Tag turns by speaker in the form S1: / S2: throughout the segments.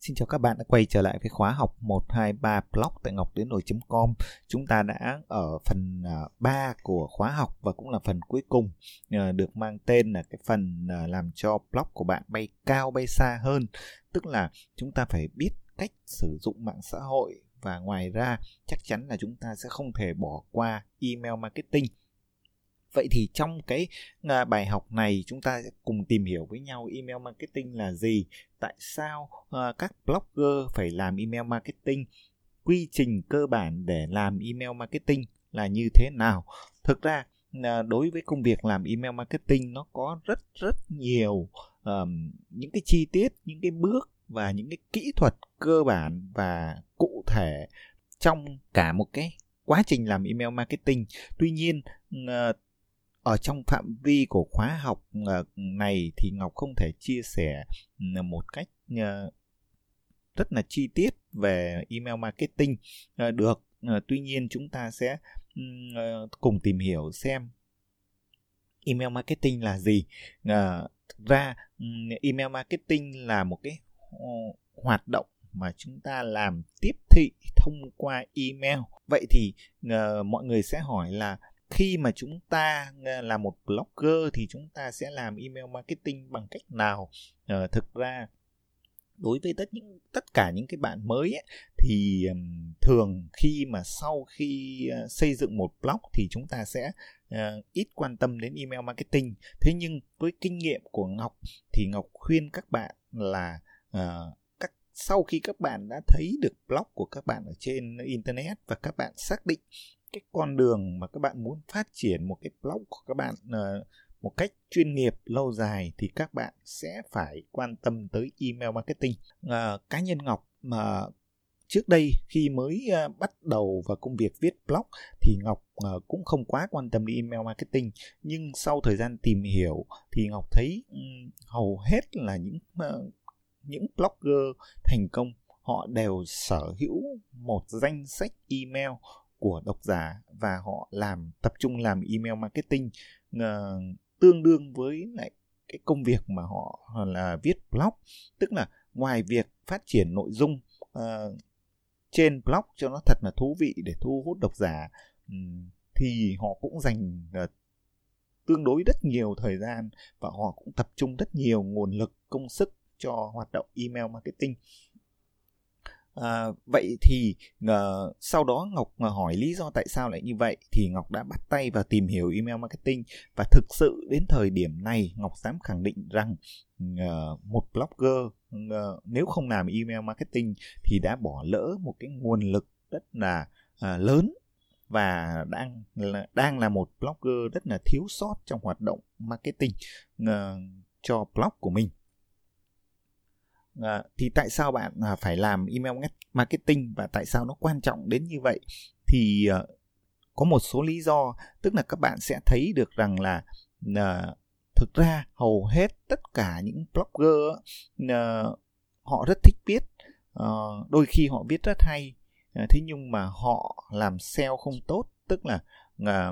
S1: Xin chào các bạn đã quay trở lại với khóa học 123 blog tại ngọc đến com Chúng ta đã ở phần à, 3 của khóa học và cũng là phần cuối cùng à, được mang tên là cái phần à, làm cho blog của bạn bay cao, bay xa hơn. Tức là chúng ta phải biết cách sử dụng mạng xã hội và ngoài ra chắc chắn là chúng ta sẽ không thể bỏ qua email marketing Vậy thì trong cái à, bài học này chúng ta sẽ cùng tìm hiểu với nhau email marketing là gì, tại sao à, các blogger phải làm email marketing, quy trình cơ bản để làm email marketing là như thế nào. Thực ra à, đối với công việc làm email marketing nó có rất rất nhiều um, những cái chi tiết, những cái bước và những cái kỹ thuật cơ bản và cụ thể trong cả một cái quá trình làm email marketing. Tuy nhiên uh, ở trong phạm vi của khóa học ờ, này thì ngọc không thể chia sẻ ờ, một cách ờ, rất là chi tiết về email marketing được. Tuy nhiên chúng ta sẽ cùng tìm hiểu xem email marketing là gì. Thực ra email marketing là một cái hoạt động mà chúng ta làm tiếp thị thông qua email. Vậy thì mọi người sẽ hỏi là khi mà chúng ta ờ, là một blogger thì chúng ta sẽ làm email marketing bằng cách nào? À, thực ra đối với tất những tất cả những cái bạn mới ấy, thì um, thường khi mà sau khi uh, xây dựng một blog thì chúng ta sẽ uh, ít quan tâm đến email marketing. Thế nhưng với kinh nghiệm của ngọc thì ngọc khuyên các bạn là uh, các sau khi các bạn đã thấy được blog của các bạn ở trên internet và các bạn xác định cái con đường mà các bạn muốn phát triển một cái blog của các bạn uh, một cách chuyên nghiệp lâu dài thì các bạn sẽ phải quan tâm tới email marketing. Ờ, cá nhân ngọc mà trước đây khi mới ờ, bắt đầu vào công việc viết blog thì ngọc cũng không quá quan tâm đến email marketing. Nhưng sau thời gian tìm hiểu thì ngọc thấy um, hầu hết là những những blogger thành công họ đều sở hữu một danh sách email của độc giả và họ làm tập trung làm email marketing uh, tương đương với lại cái công việc mà họ là viết blog. Tức là ngoài việc phát triển nội dung uh, trên blog cho nó thật là thú vị để thu hút độc giả um, thì họ cũng dành uh, tương đối rất nhiều thời gian và họ cũng tập trung rất nhiều nguồn lực công sức cho hoạt động email marketing. À, vậy thì uh, sau đó Ngọc ờ, hỏi lý do tại sao lại như vậy thì Ngọc đã bắt tay vào tìm hiểu email marketing. Và thực sự đến thời điểm này Ngọc dám khẳng định rằng uh, một blogger uh, nếu không làm email marketing thì đã bỏ lỡ một cái nguồn lực rất là uh, lớn và đang là, đang là một blogger rất là thiếu sót trong hoạt động marketing uh, cho blog của mình à, thì tại sao bạn à, phải làm email marketing và tại sao nó quan trọng đến như vậy? Thì à, có một số lý do tức là các bạn sẽ thấy được rằng là à, thực ra hầu hết tất cả những blogger à, họ rất thích viết. À, đôi khi họ viết rất hay à, thế nhưng mà họ làm SEO không tốt tức là à,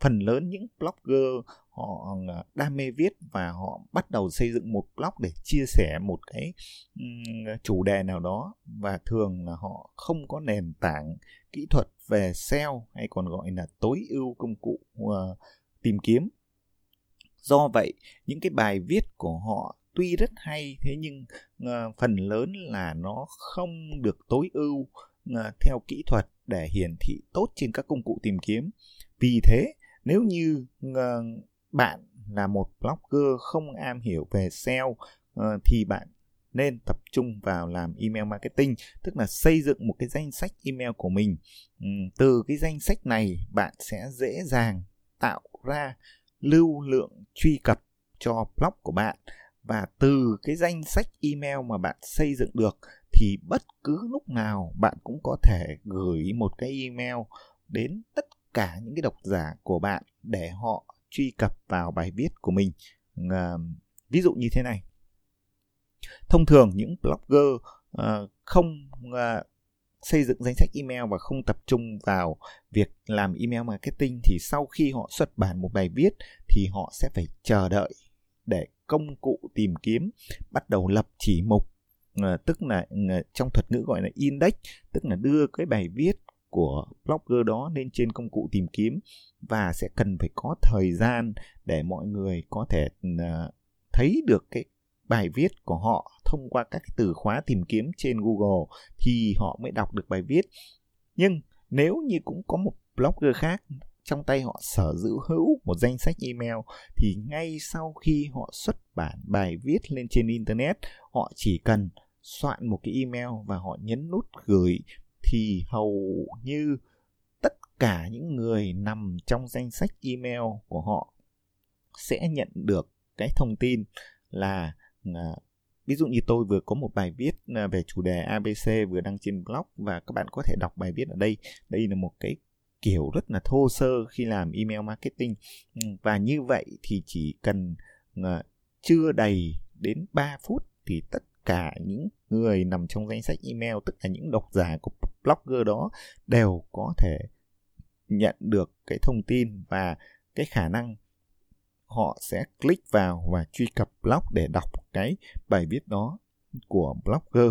S1: phần lớn những blogger họ ờ, đam mê viết và họ bắt đầu xây dựng một blog để chia sẻ một cái um, chủ đề nào đó và thường là họ không có nền tảng kỹ thuật về SEO hay còn gọi là tối ưu công cụ uh, tìm kiếm. Do vậy những cái bài viết của họ tuy rất hay thế nhưng uh, phần lớn là nó không được tối ưu uh, Ờ, theo kỹ thuật để hiển thị tốt trên các công cụ tìm kiếm. Vì thế, nếu như ờ, bạn là một blogger không am hiểu về SEO ờ, thì bạn nên tập trung vào làm email marketing, tức là xây dựng một cái danh sách email của mình. Ừ, từ cái danh sách này bạn sẽ dễ dàng tạo ra lưu lượng truy cập cho blog của bạn và từ cái danh sách email mà bạn xây dựng được thì bất cứ lúc nào bạn cũng có thể gửi một cái email đến tất cả những cái độc giả của bạn để họ truy cập vào bài viết của mình. À, ví dụ như thế này. Thông thường những blogger à, không à, xây dựng danh sách email và không tập trung vào việc làm email marketing thì sau khi họ xuất bản một bài viết thì họ sẽ phải chờ đợi để công cụ tìm kiếm bắt đầu lập chỉ mục Ờ, tức là ờ, trong thuật ngữ gọi là index, tức là đưa cái bài viết của blogger đó lên trên công cụ tìm kiếm và sẽ cần phải có thời gian để mọi người có thể ờ, thấy được cái bài viết của họ thông qua các từ khóa tìm kiếm trên Google thì họ mới đọc được bài viết. Nhưng nếu như cũng có một blogger khác trong tay họ sở hữu hữu một danh sách email thì ngay sau khi họ xuất bản bài viết lên trên internet, họ chỉ cần soạn một cái email và họ nhấn nút gửi thì hầu như tất cả những người nằm trong danh sách email của họ sẽ nhận được cái thông tin là à, ví dụ như tôi vừa có một bài viết à, về chủ đề ABC vừa đăng trên blog và các bạn có thể đọc bài viết ở đây. Đây là một cái kiểu rất là thô sơ khi làm email marketing. Ừ, và như vậy thì chỉ cần à, chưa đầy đến 3 phút thì tất cả những người nằm trong danh sách email tức là những độc giả của blogger đó đều có thể nhận được cái thông tin và cái khả năng họ sẽ click vào và truy cập blog để đọc cái bài viết đó của blogger.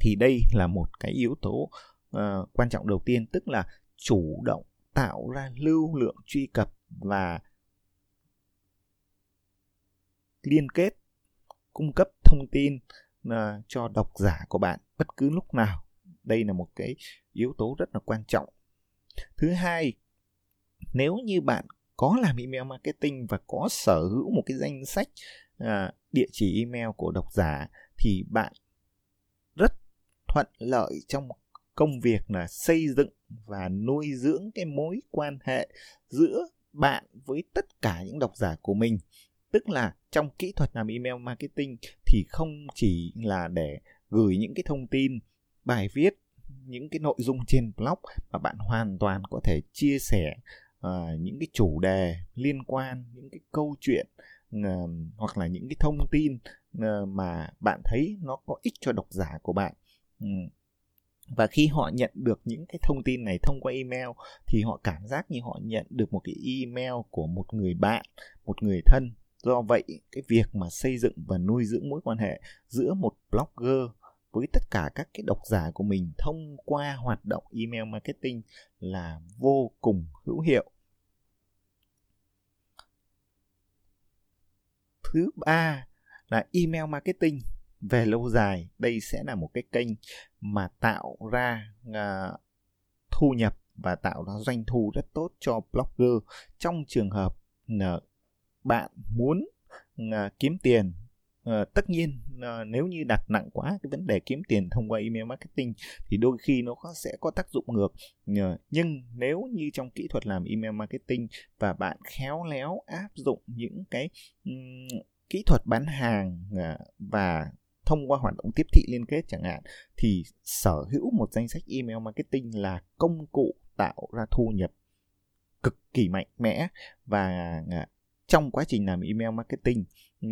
S1: Thì đây là một cái yếu tố uh, quan trọng đầu tiên tức là chủ động tạo ra lưu lượng truy cập và liên kết cung cấp thông tin uh, cho độc giả của bạn bất cứ lúc nào. Đây là một cái yếu tố rất là quan trọng. Thứ hai nếu như bạn có làm email marketing và có sở hữu một cái danh sách à, địa chỉ email của độc giả thì bạn rất thuận lợi trong công việc là xây dựng và nuôi dưỡng cái mối quan hệ giữa bạn với tất cả những độc giả của mình tức là trong kỹ thuật làm email marketing thì không chỉ là để gửi những cái thông tin bài viết những cái nội dung trên blog mà bạn hoàn toàn có thể chia sẻ uh, những cái chủ đề liên quan những cái câu chuyện uh, hoặc là những cái thông tin uh, mà bạn thấy nó có ích cho độc giả của bạn. Um, và khi họ nhận được những cái thông tin này thông qua email thì họ cảm giác như họ nhận được một cái email của một người bạn một người thân do vậy cái việc mà xây dựng và nuôi dưỡng mối quan hệ giữa một blogger với tất cả các cái độc giả của mình thông qua hoạt động email marketing là vô cùng hữu hiệu. Thứ ba là email marketing. Về lâu dài đây sẽ là một cái kênh mà tạo ra uh, thu nhập và tạo ra doanh thu rất tốt cho blogger. Trong trường hợp uh, bạn muốn uh, kiếm tiền Uh, tất nhiên uh, nếu như đặt nặng quá cái vấn đề kiếm tiền thông qua email marketing thì đôi khi nó có, sẽ có tác dụng ngược. Uh, nhưng nếu như trong kỹ thuật làm email marketing và bạn khéo léo áp dụng những cái um, kỹ thuật bán hàng uh, và thông qua hoạt động tiếp thị liên kết chẳng hạn thì sở hữu một danh sách email marketing là công cụ tạo ra thu nhập cực kỳ mạnh mẽ và trong quá trình làm email marketing ờ,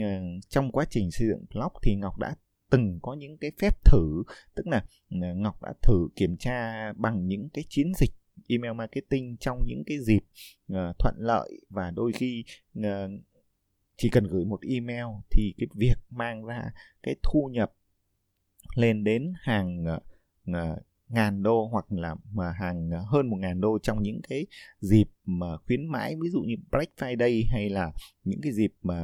S1: trong quá trình xây dựng blog thì ngọc đã từng có những cái phép thử tức là ờ, ngọc đã thử kiểm tra bằng những cái chiến dịch email marketing trong những cái dịp uh, thuận lợi và đôi khi uh, chỉ cần gửi một email thì cái việc mang ra cái thu nhập lên đến hàng uh, ngàn đô hoặc là mà hàng à, hơn một ngàn đô trong những cái dịp mà khuyến mãi, ví dụ như Black Friday hay là những cái dịp mà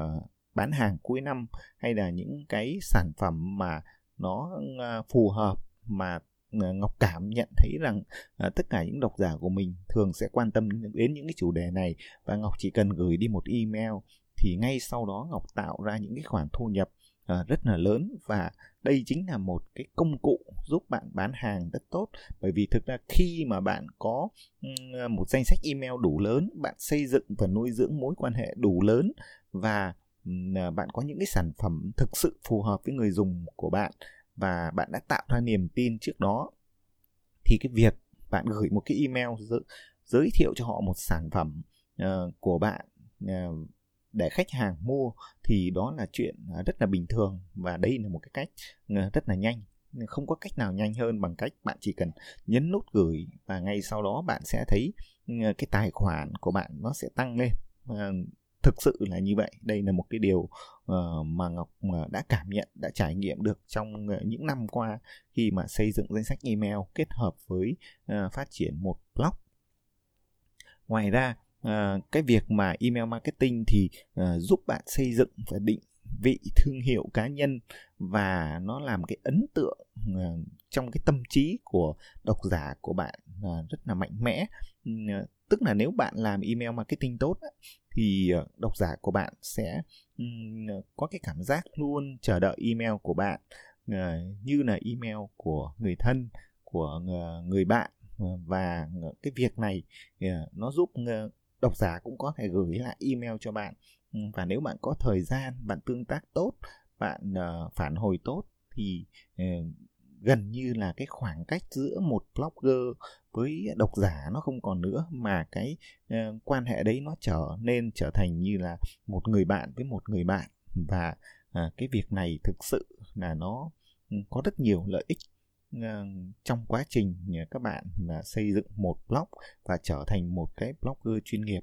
S1: bán hàng cuối năm hay là những cái sản phẩm mà nó à, phù hợp mà à, Ngọc cảm nhận thấy rằng tất cả những độc giả của mình thường sẽ quan tâm đến những cái chủ đề này. Và Ngọc chỉ cần gửi đi một email thì ngay sau đó Ngọc tạo ra những cái khoản thu nhập uh, rất là lớn. Và đây chính là một cái công cụ giúp bạn bán hàng rất tốt. Bởi vì thực ra khi mà bạn có một danh sách email đủ lớn bạn xây dựng và nuôi dưỡng mối quan hệ đủ lớn và à, bạn có những cái sản phẩm thực sự phù hợp với người dùng của bạn và bạn đã tạo ra niềm tin trước đó thì cái việc bạn gửi một cái email giới thiệu cho họ một sản phẩm uh, của bạn uh, để khách hàng mua thì đó là chuyện à, rất là bình thường và đây là một cái cách à, rất là nhanh. Không có cách nào nhanh hơn bằng cách bạn chỉ cần nhấn nút gửi và ngay sau đó bạn sẽ thấy à, cái tài khoản của bạn nó sẽ tăng lên. Thực sự là như vậy. Đây là một cái điều mà ngọc đã cảm nhận, đã trải nghiệm được trong những năm qua khi mà xây dựng danh sách email kết hợp với phát triển một blog. Ngoài ra uh, cái việc mà email marketing thì uh, giúp bạn xây dựng và định vị thương hiệu cá nhân và nó làm cái ấn tượng uh, trong cái tâm trí của độc giả của bạn uh, rất là mạnh mẽ. Uh, tức là nếu bạn làm email marketing tốt thì độc giả của bạn sẽ um, có cái cảm giác luôn chờ đợi email của bạn uh, như là email của người thân của người bạn và cái việc này nó giúp độc giả cũng có thể gửi lại email cho bạn. Ừ, và nếu bạn có thời gian bạn tương tác tốt bạn ờ, phản hồi tốt thì ờ, gần như là cái khoảng cách giữa một blogger với độc giả nó không còn nữa mà cái uh, quan hệ đấy nó trở nên trở thành như là một người bạn với một người bạn. Và uh, cái việc này thực sự là nó ừ, có rất nhiều lợi ích Ờ, trong quá trình ờ, các bạn là xây dựng một blog và trở thành một cái blogger chuyên nghiệp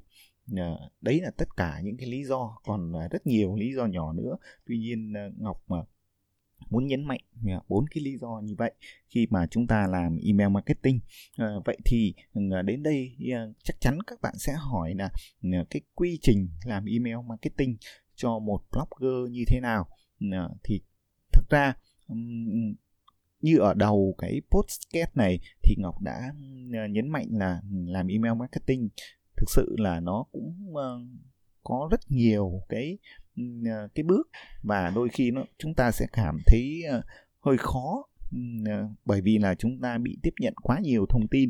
S1: ờ, đấy là tất cả những cái lý do, còn rất nhiều lý do nhỏ nữa. Tuy nhiên ngọc mà muốn nhấn mạnh bốn cái lý do như vậy khi mà chúng ta làm email marketing vậy thì đến đây chắc chắn các bạn sẽ hỏi là cái quy trình làm email marketing cho một blogger như thế nào. Thì thực ra như ở đầu cái podcast này thì Ngọc đã ờ, nhấn mạnh là làm email marketing. Thực sự là nó cũng uh, có rất nhiều cái uh, cái bước và đôi khi nó chúng ta sẽ cảm thấy uh, hơi khó uh, bởi vì là chúng ta bị tiếp nhận quá nhiều thông tin.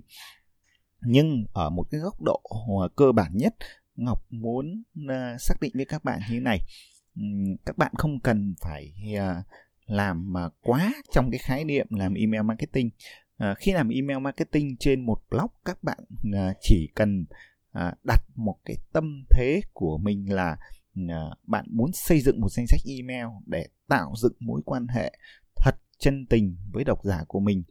S1: Nhưng ở một cái góc độ cơ bản nhất Ngọc muốn uh, xác định với các bạn như thế này các bạn không cần phải uh, làm mà quá trong cái khái niệm làm email marketing. À, khi làm email marketing trên một blog các bạn à, chỉ cần à, đặt một cái tâm thế của mình là à, bạn muốn xây dựng một danh sách email để tạo dựng mối quan hệ thật chân tình với độc giả của mình.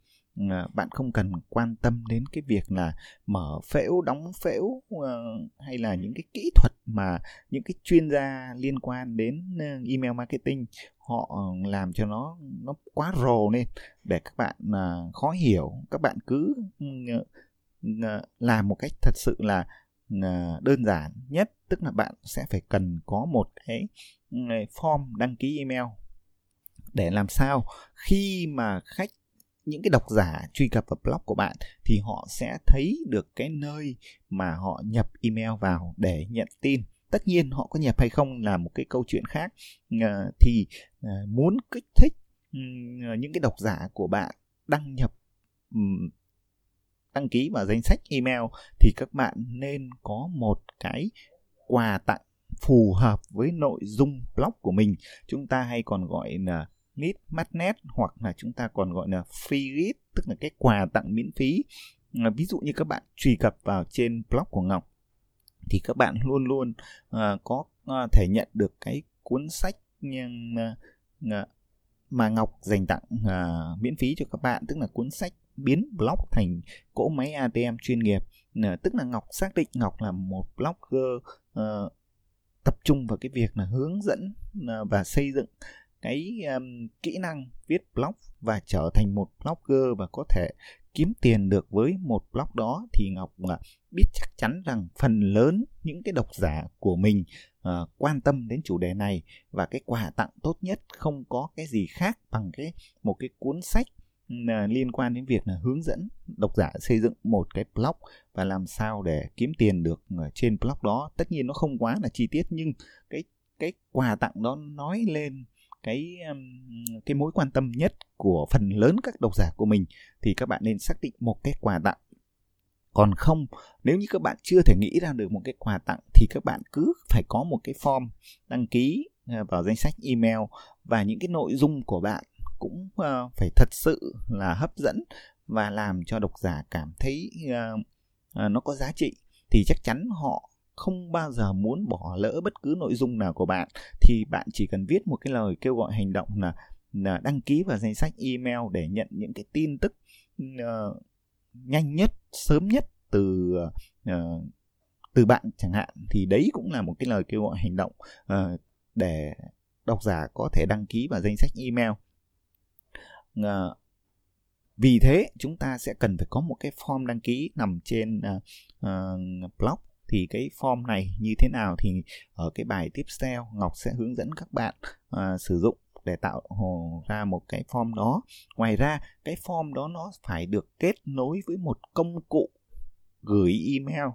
S1: Ờ, bạn không cần quan tâm đến cái việc là mở phễu, đóng phễu ờ, hay là những cái kỹ thuật mà những cái chuyên gia liên quan đến ờ, email marketing, họ làm cho nó nó quá rồ lên để các bạn khó hiểu. Các bạn cứ ừ, làm một cách thật sự là đơn giản nhất. Tức là bạn sẽ phải cần có một cái ừ, form đăng ký email để làm sao khi mà khách những cái độc giả truy cập vào blog của bạn thì họ sẽ thấy được cái nơi mà họ nhập email vào để nhận tin. Tất nhiên họ có nhập hay không là một cái câu chuyện khác. À, thì à, muốn kích thích um, những cái độc giả của bạn đăng nhập um, đăng ký vào danh sách email thì các bạn nên có một cái quà tặng phù hợp với nội dung blog của mình. Chúng ta hay còn gọi là lead magnet hoặc là chúng ta còn gọi là free lead tức là cái quà tặng miễn phí. À, ví dụ như các bạn truy cập vào trên blog của Ngọc thì các bạn luôn luôn uh, có uh, thể nhận được cái cuốn sách nhưng uh, mà Ngọc dành tặng uh, miễn phí cho các bạn tức là cuốn sách biến blog thành cỗ máy ATM chuyên nghiệp. Uh, tức là Ngọc xác định Ngọc là một blogger uh, tập trung vào cái việc là hướng dẫn uh, và xây dựng cái um, kỹ năng viết blog và trở thành một blogger và có thể kiếm tiền được với một blog đó thì Ngọc uh, biết chắc chắn rằng phần lớn những cái độc giả của mình uh, quan tâm đến chủ đề này và cái quà tặng tốt nhất không có cái gì khác bằng cái một cái cuốn sách uh, liên quan đến việc là hướng dẫn độc giả xây dựng một cái blog và làm sao để kiếm tiền được trên blog đó. Tất nhiên nó không quá là chi tiết nhưng cái cái quà tặng đó nói lên cái cái mối quan tâm nhất của phần lớn các độc giả của mình, thì các bạn nên xác định một cái quà tặng. Còn không, nếu như các bạn chưa thể nghĩ ra được một cái quà tặng, thì các bạn cứ phải có một cái form đăng ký à, vào danh sách email và những cái nội dung của bạn cũng ờ, phải thật sự là hấp dẫn và làm cho độc giả cảm thấy ờ, ờ, nó có giá trị. Thì chắc chắn họ không bao giờ muốn bỏ lỡ bất cứ nội dung nào của bạn thì bạn chỉ cần viết một cái lời kêu gọi hành động là, là đăng ký vào danh sách email để nhận những cái tin tức uh, nhanh nhất sớm nhất từ uh, từ bạn chẳng hạn. Thì đấy cũng là một cái lời kêu gọi hành động uh, để độc giả có thể đăng ký vào danh sách email. Uh, vì thế chúng ta sẽ cần phải có một cái form đăng ký nằm trên uh, uh, blog thì cái form này như thế nào thì ở cái bài tiếp theo Ngọc sẽ hướng dẫn các bạn à, sử dụng để tạo ra một cái form đó. Ngoài ra cái form đó nó phải được kết nối với một công cụ gửi email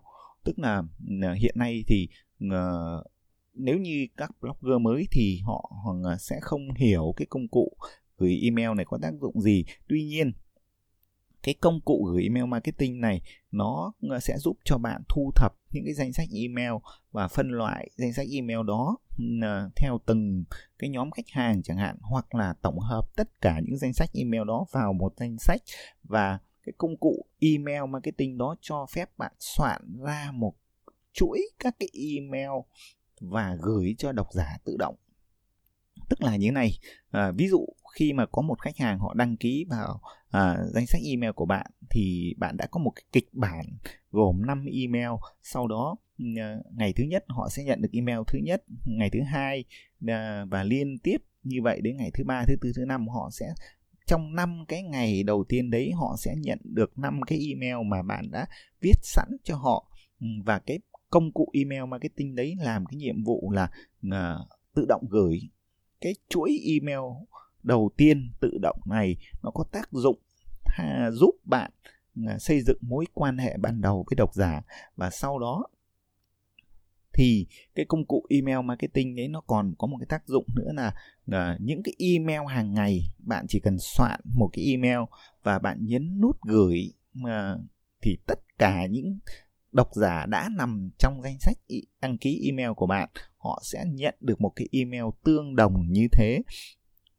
S1: tức là à, hiện nay thì uh, nếu như các blogger mới thì họ à, sẽ không hiểu cái công cụ gửi email này có tác dụng gì tuy nhiên cái công cụ gửi email marketing này nó sẽ giúp cho bạn thu thập những cái danh sách email và phân loại danh sách email đó à, theo từng cái nhóm khách hàng chẳng hạn hoặc là tổng hợp tất cả những danh sách email đó vào một danh sách. Và cái công cụ email marketing đó cho phép bạn soạn ra một chuỗi các cái email và gửi cho độc giả tự động. Tức là như thế này à, ví dụ khi mà có một khách hàng họ đăng ký vào à, danh sách email của bạn thì bạn đã có một cái kịch bản gồm 5 email. Sau đó ờ, ngày thứ nhất họ sẽ nhận được email thứ nhất ngày thứ hai ờ, và liên tiếp như vậy đến ngày thứ ba thứ tư thứ năm họ sẽ trong năm cái ngày đầu tiên đấy họ sẽ nhận được năm cái email mà bạn đã viết sẵn cho họ. Và cái công cụ email marketing đấy làm cái nhiệm vụ là uh, tự động gửi cái chuỗi email đầu tiên tự động này nó có tác dụng ha, giúp bạn à, xây dựng mối quan hệ ban đầu với độc giả. Và sau đó thì cái công cụ email marketing ấy nó còn có một cái tác dụng nữa là, là những cái email hàng ngày bạn chỉ cần soạn một cái email và bạn nhấn nút gửi mà thì tất cả những độc giả đã nằm trong danh sách đăng ký email của bạn họ sẽ nhận được một cái email tương đồng như thế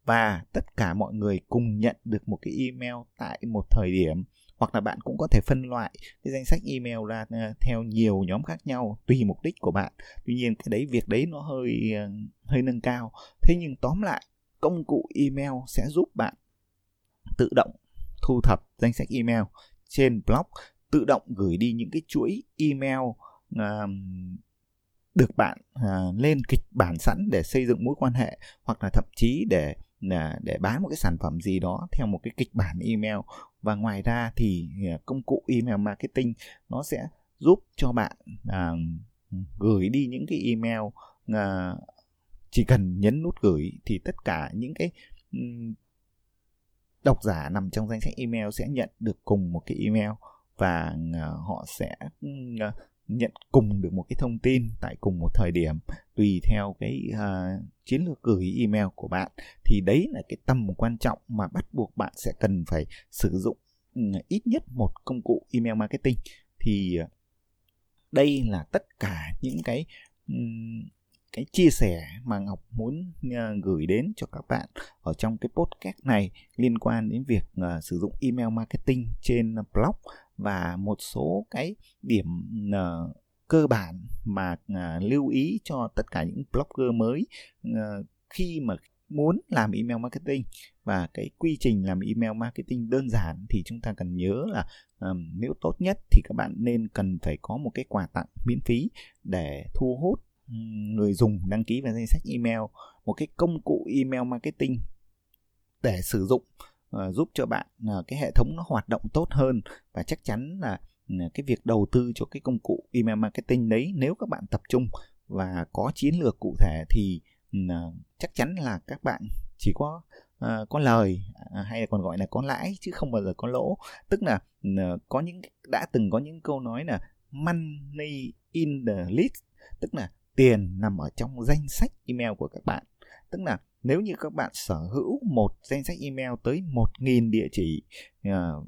S1: và tất cả mọi người cùng nhận được một cái email tại một thời điểm. Hoặc là bạn cũng có thể phân loại cái danh sách email ra ờ, theo nhiều nhóm khác nhau tùy mục đích của bạn. Tuy nhiên cái đấy việc đấy nó hơi ờ, hơi nâng cao. Thế nhưng tóm lại công cụ email sẽ giúp bạn tự động thu thập danh sách email trên blog tự động gửi đi những cái chuỗi email uh, được bạn uh, lên kịch bản sẵn để xây dựng mối quan hệ hoặc là thậm chí để là để bán một cái sản phẩm gì đó theo một cái kịch bản email. Và ngoài ra thì à, công cụ email marketing nó sẽ giúp cho bạn à, gửi đi những cái email à, chỉ cần nhấn nút gửi thì tất cả những cái độc giả nằm trong danh sách email sẽ nhận được cùng một cái email và à, họ sẽ à, nhận cùng được một cái thông tin tại cùng một thời điểm tùy theo cái uh, chiến lược gửi email của bạn thì đấy là cái tầm quan trọng mà bắt buộc bạn sẽ cần phải sử dụng ừ, ít nhất một công cụ email marketing. Thì à, đây là tất cả những cái um, cái chia sẻ mà Ngọc muốn uh, gửi đến cho các bạn ở trong cái podcast này liên quan đến việc uh, sử dụng email marketing trên blog và một số cái điểm uh, cơ bản mà uh, lưu ý cho tất cả những blogger mới uh, khi mà muốn làm email marketing và cái quy trình làm email marketing đơn giản thì chúng ta cần nhớ là um, nếu tốt nhất thì các bạn nên cần phải có một cái quà tặng miễn phí để thu hút người dùng đăng ký vào danh sách email một cái công cụ email marketing để sử dụng uh, giúp cho bạn uh, cái hệ thống nó hoạt động tốt hơn. Và chắc chắn là uh, cái việc đầu tư cho cái công cụ email marketing đấy nếu các bạn tập trung và có chiến lược cụ thể thì uh, chắc chắn là các bạn chỉ có uh, có lời uh, hay còn gọi là có lãi chứ không bao giờ có lỗ. Tức là uh, có những đã từng có những câu nói là money in the list tức là tiền nằm ở trong danh sách email của các bạn. Tức là nếu như các bạn sở hữu một danh sách email tới 1.000 địa chỉ uh,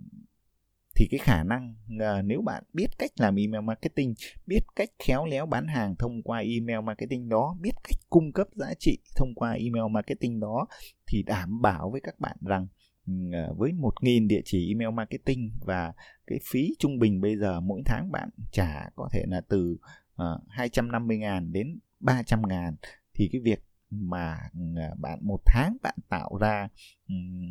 S1: thì cái khả năng uh, nếu bạn biết cách làm email marketing, biết cách khéo léo bán hàng thông qua email marketing đó, biết cách cung cấp giá trị thông qua email marketing đó thì đảm bảo với các bạn rằng uh, với 1.000 địa chỉ email marketing và cái phí trung bình bây giờ mỗi tháng bạn trả có thể là từ uh, 250.000 đến 300.000 thì cái việc mà à, bạn một tháng bạn tạo ra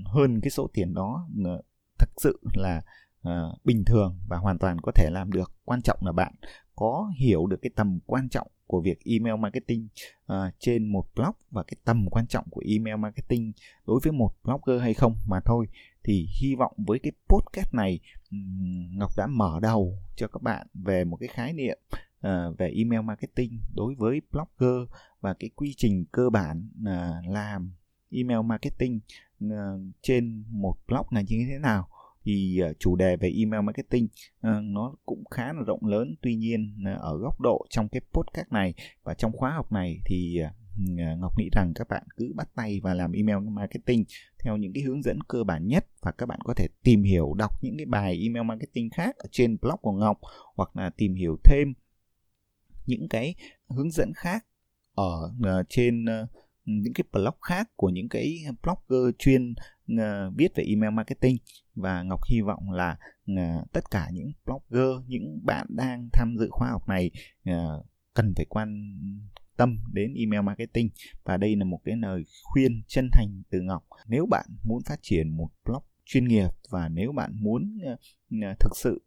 S1: hơn cái số tiền đó ờ, thực sự là uh, bình thường và hoàn toàn có thể làm được. Quan trọng là bạn có hiểu được cái tầm quan trọng của việc email marketing uh, trên một blog và cái tầm quan trọng của email marketing đối với một blogger hay không mà thôi. Thì hy vọng với cái podcast này Ngọc đã mở đầu cho các bạn về một cái khái niệm uh, về email marketing đối với blogger và cái quy trình cơ bản uh, làm email marketing uh, trên một blog là như thế nào. Thì uh, chủ đề về email marketing uh, nó cũng khá là rộng lớn. Tuy nhiên uh, ở góc độ trong cái podcast này và trong khóa học này thì uh, Ngọc nghĩ rằng các bạn cứ bắt tay và làm email marketing theo những cái hướng dẫn cơ bản nhất và các bạn có thể tìm hiểu đọc những cái bài email marketing khác ở trên blog của Ngọc hoặc là tìm hiểu thêm những cái hướng dẫn khác ở ờ, trên ờ, những cái blog khác của những cái blogger chuyên ờ, viết về email marketing. Và Ngọc hy vọng là tất cả những blogger, những bạn đang tham dự khóa học này cần phải quan tâm đến email marketing. Và đây là một cái lời khuyên chân thành từ Ngọc. Nếu bạn muốn phát triển một blog chuyên nghiệp và nếu bạn muốn thực sự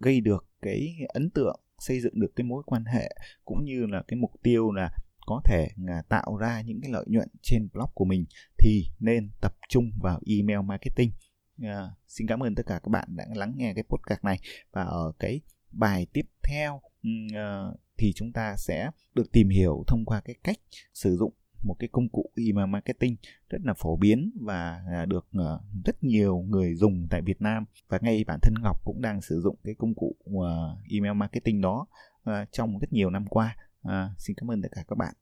S1: gây được cái ấn tượng xây dựng được cái mối quan hệ cũng như là cái mục tiêu là có thể là tạo ra những cái lợi nhuận trên blog của mình thì nên tập trung vào email marketing. À, xin cảm ơn tất cả các bạn đã lắng nghe cái podcast này và ở cái bài tiếp theo uh, thì chúng ta sẽ được tìm hiểu thông qua cái cách sử dụng một cái công cụ email marketing rất là phổ biến và à, được à, rất nhiều người dùng tại Việt Nam và ngay bản thân Ngọc cũng đang sử dụng cái công cụ à, email marketing đó trong rất nhiều năm qua. xin cảm ơn tất cả các bạn.